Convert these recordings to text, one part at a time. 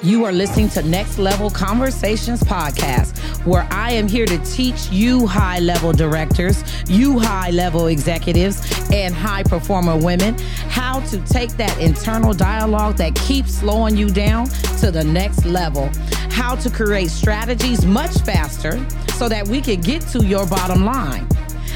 You are listening to Next Level Conversations podcast, where I am here to teach you high level directors, you high level executives, and high performer women how to take that internal dialogue that keeps slowing you down to the next level, how to create strategies much faster so that we can get to your bottom line,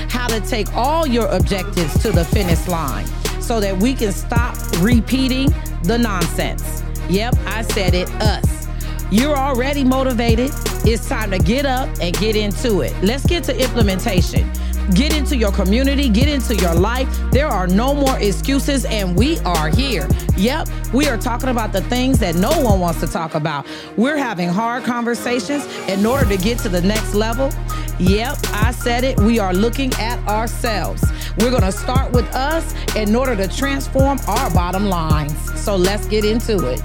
how to take all your objectives to the finish line so that we can stop repeating the nonsense. Yep, I said it, us. You're already motivated. It's time to get up and get into it. Let's get to implementation. Get into your community, get into your life. There are no more excuses, and we are here. Yep, we are talking about the things that no one wants to talk about. We're having hard conversations in order to get to the next level. Yep, I said it. We are looking at ourselves. We're going to start with us in order to transform our bottom lines. So let's get into it.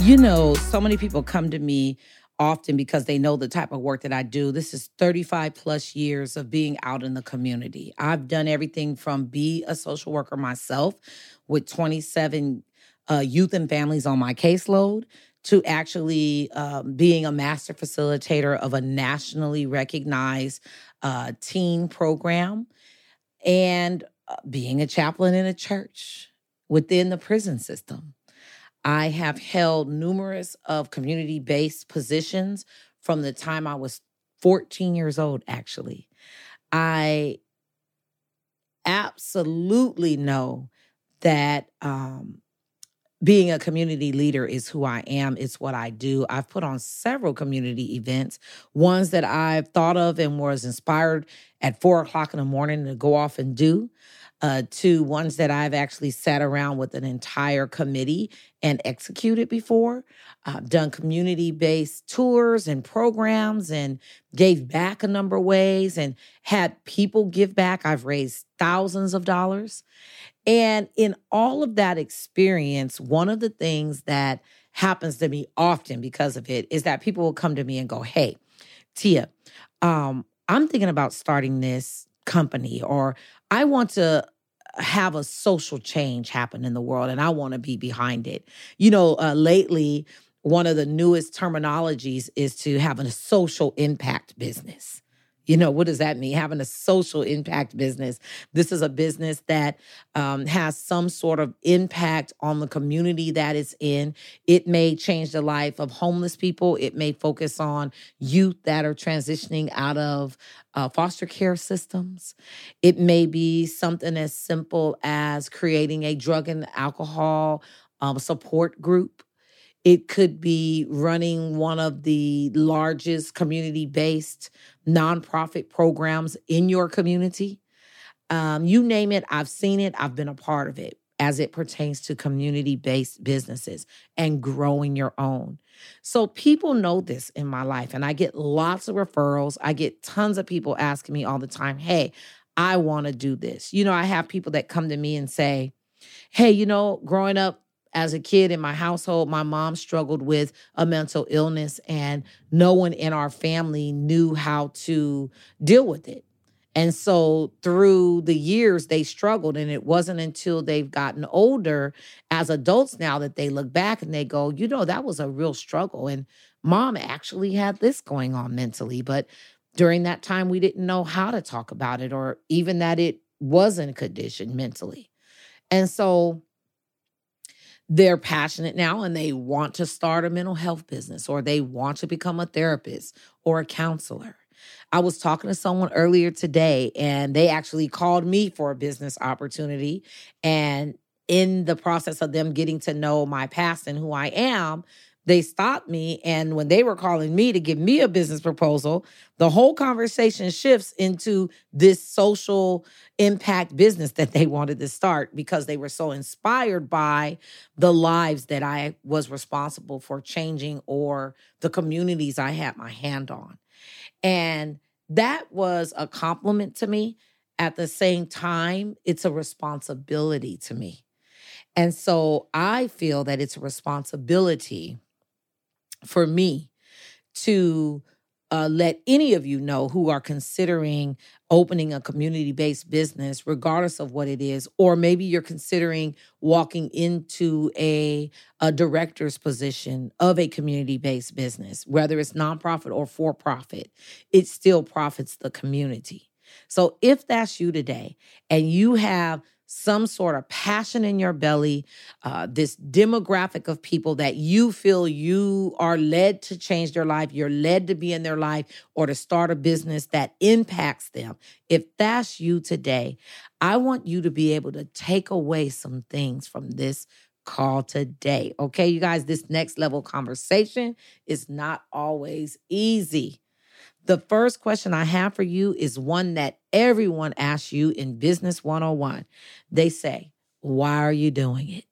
You know, so many people come to me often because they know the type of work that I do. This is 35 plus years of being out in the community. I've done everything from be a social worker myself with 27 uh, youth and families on my caseload to actually um, being a master facilitator of a nationally recognized uh, teen program and uh, being a chaplain in a church within the prison system. I have held numerous of community-based positions from the time I was 14 years old actually. I absolutely know that um, being a community leader is who I am. It's what I do. I've put on several community events, ones that I've thought of and was inspired at four o'clock in the morning to go off and do uh, to ones that I've actually sat around with an entire committee and executed before. I've done community based tours and programs and gave back a number of ways and had people give back. I've raised thousands of dollars. And in all of that experience, one of the things that happens to me often because of it is that people will come to me and go, Hey, Tia, um, I'm thinking about starting this company or I want to have a social change happen in the world and I want to be behind it. You know, uh, lately, one of the newest terminologies is to have a social impact business. You know, what does that mean? Having a social impact business. This is a business that um, has some sort of impact on the community that it's in. It may change the life of homeless people. It may focus on youth that are transitioning out of uh, foster care systems. It may be something as simple as creating a drug and alcohol um, support group. It could be running one of the largest community based nonprofit programs in your community. Um, you name it, I've seen it, I've been a part of it as it pertains to community based businesses and growing your own. So, people know this in my life, and I get lots of referrals. I get tons of people asking me all the time, Hey, I want to do this. You know, I have people that come to me and say, Hey, you know, growing up, as a kid in my household, my mom struggled with a mental illness, and no one in our family knew how to deal with it. And so through the years, they struggled. And it wasn't until they've gotten older as adults now that they look back and they go, you know, that was a real struggle. And mom actually had this going on mentally. But during that time, we didn't know how to talk about it or even that it was in condition mentally. And so they're passionate now and they want to start a mental health business or they want to become a therapist or a counselor. I was talking to someone earlier today and they actually called me for a business opportunity. And in the process of them getting to know my past and who I am, they stopped me. And when they were calling me to give me a business proposal, the whole conversation shifts into this social impact business that they wanted to start because they were so inspired by the lives that I was responsible for changing or the communities I had my hand on. And that was a compliment to me. At the same time, it's a responsibility to me. And so I feel that it's a responsibility for me to uh, let any of you know who are considering opening a community based business, regardless of what it is, or maybe you're considering walking into a, a director's position of a community based business, whether it's nonprofit or for profit, it still profits the community. So if that's you today and you have some sort of passion in your belly, uh, this demographic of people that you feel you are led to change their life, you're led to be in their life or to start a business that impacts them. If that's you today, I want you to be able to take away some things from this call today. Okay, you guys, this next level conversation is not always easy. The first question I have for you is one that everyone asks you in Business 101. They say, Why are you doing it?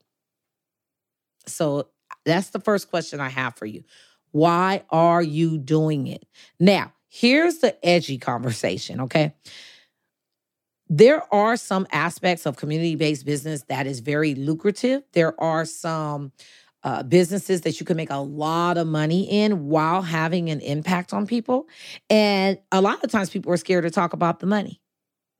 So that's the first question I have for you. Why are you doing it? Now, here's the edgy conversation, okay? There are some aspects of community based business that is very lucrative. There are some uh, businesses that you can make a lot of money in while having an impact on people. And a lot of times people are scared to talk about the money.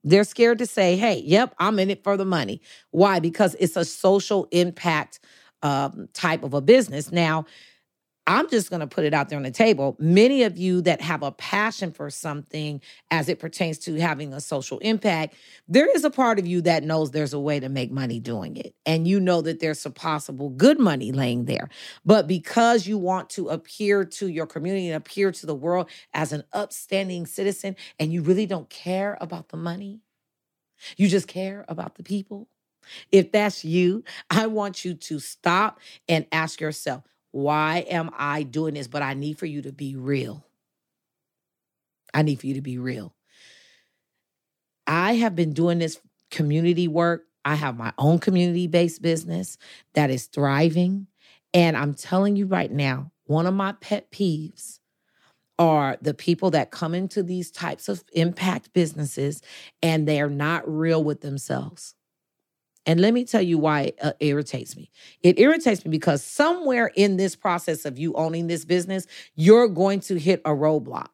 They're scared to say, hey, yep, I'm in it for the money. Why? Because it's a social impact um, type of a business. Now, I'm just going to put it out there on the table. Many of you that have a passion for something as it pertains to having a social impact, there is a part of you that knows there's a way to make money doing it. And you know that there's some possible good money laying there. But because you want to appear to your community and appear to the world as an upstanding citizen, and you really don't care about the money, you just care about the people. If that's you, I want you to stop and ask yourself, why am I doing this? But I need for you to be real. I need for you to be real. I have been doing this community work. I have my own community based business that is thriving. And I'm telling you right now, one of my pet peeves are the people that come into these types of impact businesses and they're not real with themselves. And let me tell you why it uh, irritates me. It irritates me because somewhere in this process of you owning this business, you're going to hit a roadblock.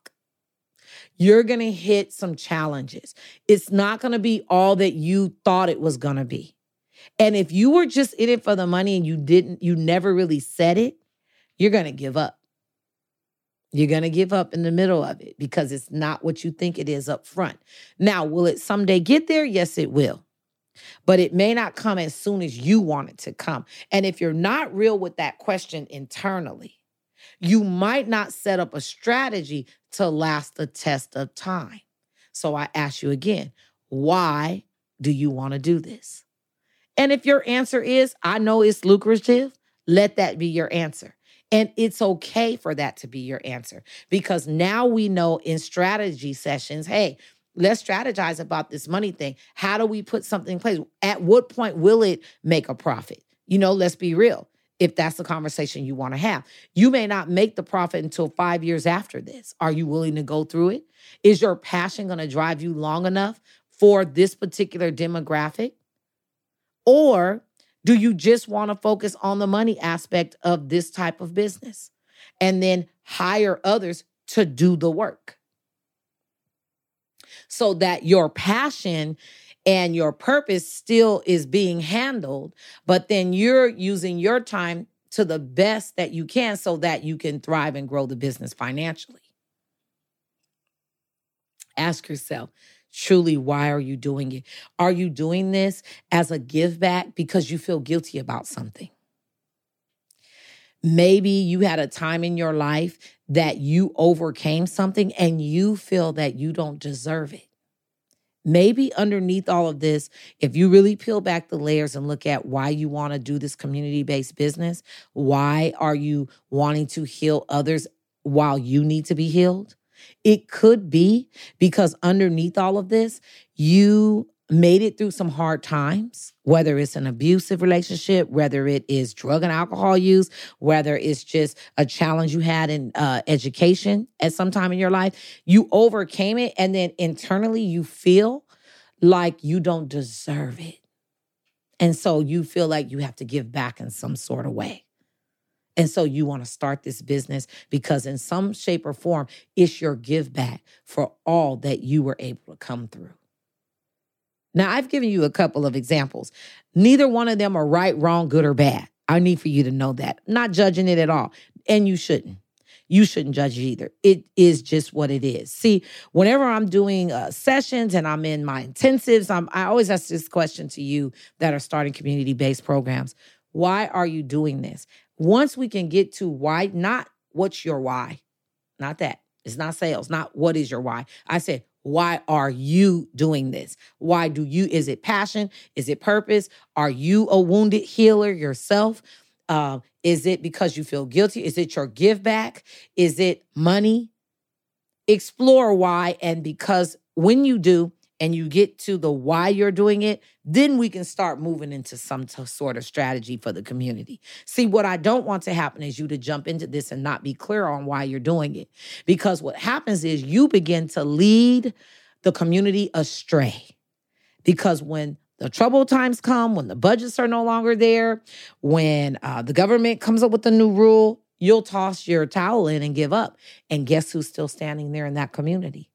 You're going to hit some challenges. It's not going to be all that you thought it was going to be. And if you were just in it for the money and you didn't, you never really said it, you're going to give up. You're going to give up in the middle of it because it's not what you think it is up front. Now, will it someday get there? Yes, it will but it may not come as soon as you want it to come. And if you're not real with that question internally, you might not set up a strategy to last the test of time. So I ask you again, why do you want to do this? And if your answer is, I know it's lucrative, let that be your answer. And it's okay for that to be your answer because now we know in strategy sessions, hey, let's strategize about this money thing. How do we put something in place? At what point will it make a profit? You know, let's be real. If that's the conversation you want to have, you may not make the profit until five years after this. Are you willing to go through it? Is your passion going to drive you long enough for this particular demographic? Or do you just want to focus on the money aspect of this type of business and then hire others to do the work? So that your passion and your purpose still is being handled, but then you're using your time to the best that you can so that you can thrive and grow the business financially. Ask yourself, truly, why are you doing it? Are you doing this as a give back because you feel guilty about something? Maybe you had a time in your life that you overcame something and you feel that you don't deserve it. Maybe underneath all of this, if you really peel back the layers and look at why you want to do this community based business, why are you wanting to heal others while you need to be healed? It could be because underneath all of this, you made it through some hard times, whether it's an abusive relationship, whether it is drug and alcohol use, whether it's just a challenge you had in uh, education at some time in your life, you overcame it. And then internally, you feel like you don't deserve it. And so you feel like you have to give back in some sort of way. And so you want to start this business because, in some shape or form, it's your give back for all that you were able to come through. Now, I've given you a couple of examples. Neither one of them are right, wrong, good, or bad. I need for you to know that. Not judging it at all. And you shouldn't. You shouldn't judge it either. It is just what it is. See, whenever I'm doing uh, sessions and I'm in my intensives, I'm, I always ask this question to you that are starting community based programs Why are you doing this? Once we can get to why, not what's your why, not that. It's not sales, not what is your why. I said, why are you doing this? Why do you? Is it passion? Is it purpose? Are you a wounded healer yourself? Uh, is it because you feel guilty? Is it your give back? Is it money? Explore why. And because when you do, and you get to the why you're doing it, then we can start moving into some t- sort of strategy for the community. See, what I don't want to happen is you to jump into this and not be clear on why you're doing it. Because what happens is you begin to lead the community astray. Because when the trouble times come, when the budgets are no longer there, when uh, the government comes up with a new rule, you'll toss your towel in and give up. And guess who's still standing there in that community?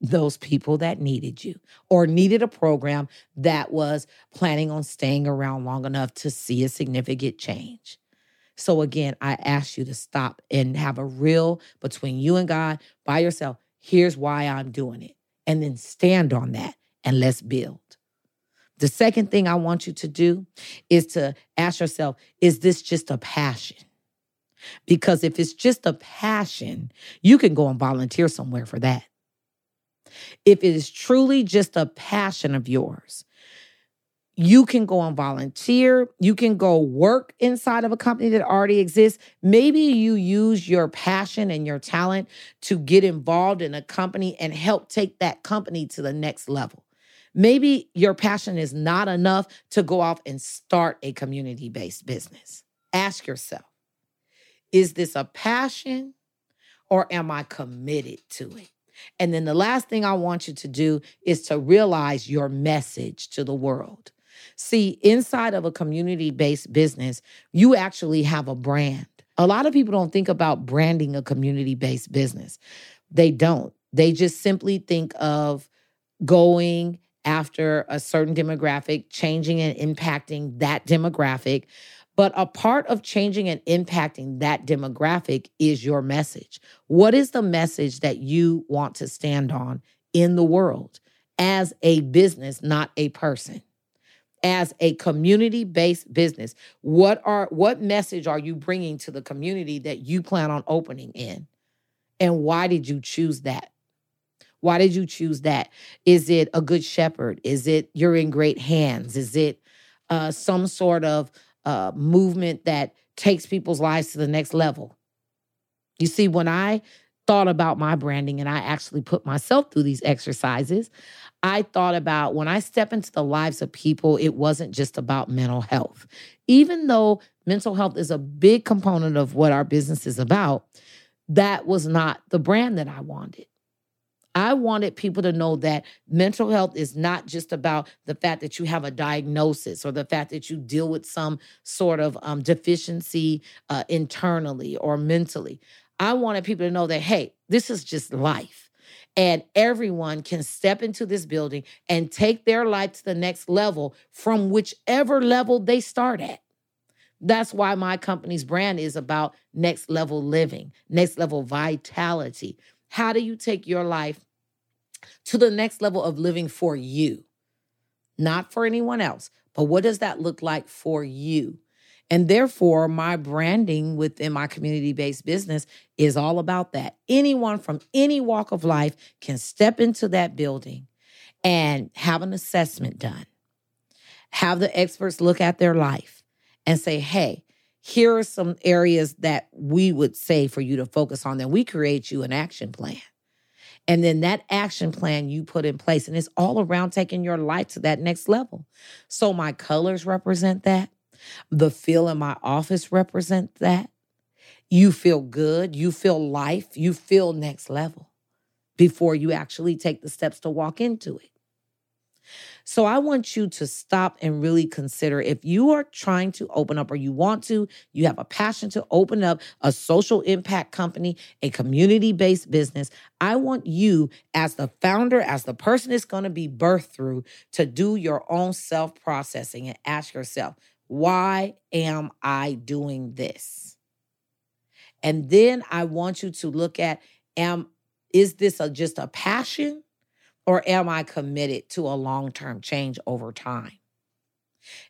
Those people that needed you or needed a program that was planning on staying around long enough to see a significant change. So, again, I ask you to stop and have a real between you and God by yourself. Here's why I'm doing it. And then stand on that and let's build. The second thing I want you to do is to ask yourself is this just a passion? Because if it's just a passion, you can go and volunteer somewhere for that. If it is truly just a passion of yours, you can go and volunteer. You can go work inside of a company that already exists. Maybe you use your passion and your talent to get involved in a company and help take that company to the next level. Maybe your passion is not enough to go off and start a community based business. Ask yourself is this a passion or am I committed to it? And then the last thing I want you to do is to realize your message to the world. See, inside of a community based business, you actually have a brand. A lot of people don't think about branding a community based business. They don't. They just simply think of going after a certain demographic, changing and impacting that demographic. But a part of changing and impacting that demographic is your message. What is the message that you want to stand on in the world as a business, not a person? As a community-based business, what are what message are you bringing to the community that you plan on opening in? And why did you choose that? Why did you choose that? Is it a good shepherd? Is it you're in great hands? Is it uh, some sort of uh, movement that takes people's lives to the next level. You see, when I thought about my branding and I actually put myself through these exercises, I thought about when I step into the lives of people, it wasn't just about mental health. Even though mental health is a big component of what our business is about, that was not the brand that I wanted. I wanted people to know that mental health is not just about the fact that you have a diagnosis or the fact that you deal with some sort of um, deficiency uh, internally or mentally. I wanted people to know that, hey, this is just life. And everyone can step into this building and take their life to the next level from whichever level they start at. That's why my company's brand is about next level living, next level vitality. How do you take your life to the next level of living for you? Not for anyone else, but what does that look like for you? And therefore, my branding within my community based business is all about that. Anyone from any walk of life can step into that building and have an assessment done, have the experts look at their life and say, hey, here are some areas that we would say for you to focus on. Then we create you an action plan. And then that action plan you put in place, and it's all around taking your life to that next level. So my colors represent that. The feel in my office represent that. You feel good, you feel life, you feel next level before you actually take the steps to walk into it. So I want you to stop and really consider if you are trying to open up or you want to, you have a passion to open up a social impact company, a community based business. I want you, as the founder, as the person it's going to be birthed through, to do your own self processing and ask yourself, why am I doing this? And then I want you to look at am is this a, just a passion or am I committed to a long term change over time?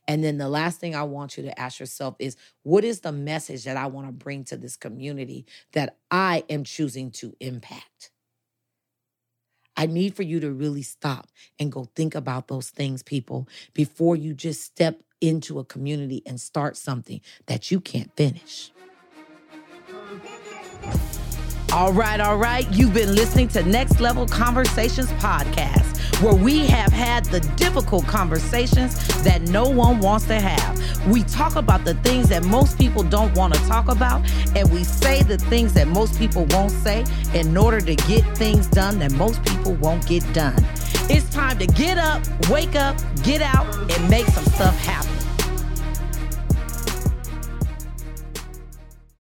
And then the last thing I want you to ask yourself is what is the message that I want to bring to this community that I am choosing to impact? I need for you to really stop and go think about those things, people, before you just step into a community and start something that you can't finish. All right, all right. You've been listening to Next Level Conversations podcast, where we have had the difficult conversations that no one wants to have. We talk about the things that most people don't want to talk about, and we say the things that most people won't say in order to get things done that most people won't get done. It's time to get up, wake up, get out, and make some stuff happen.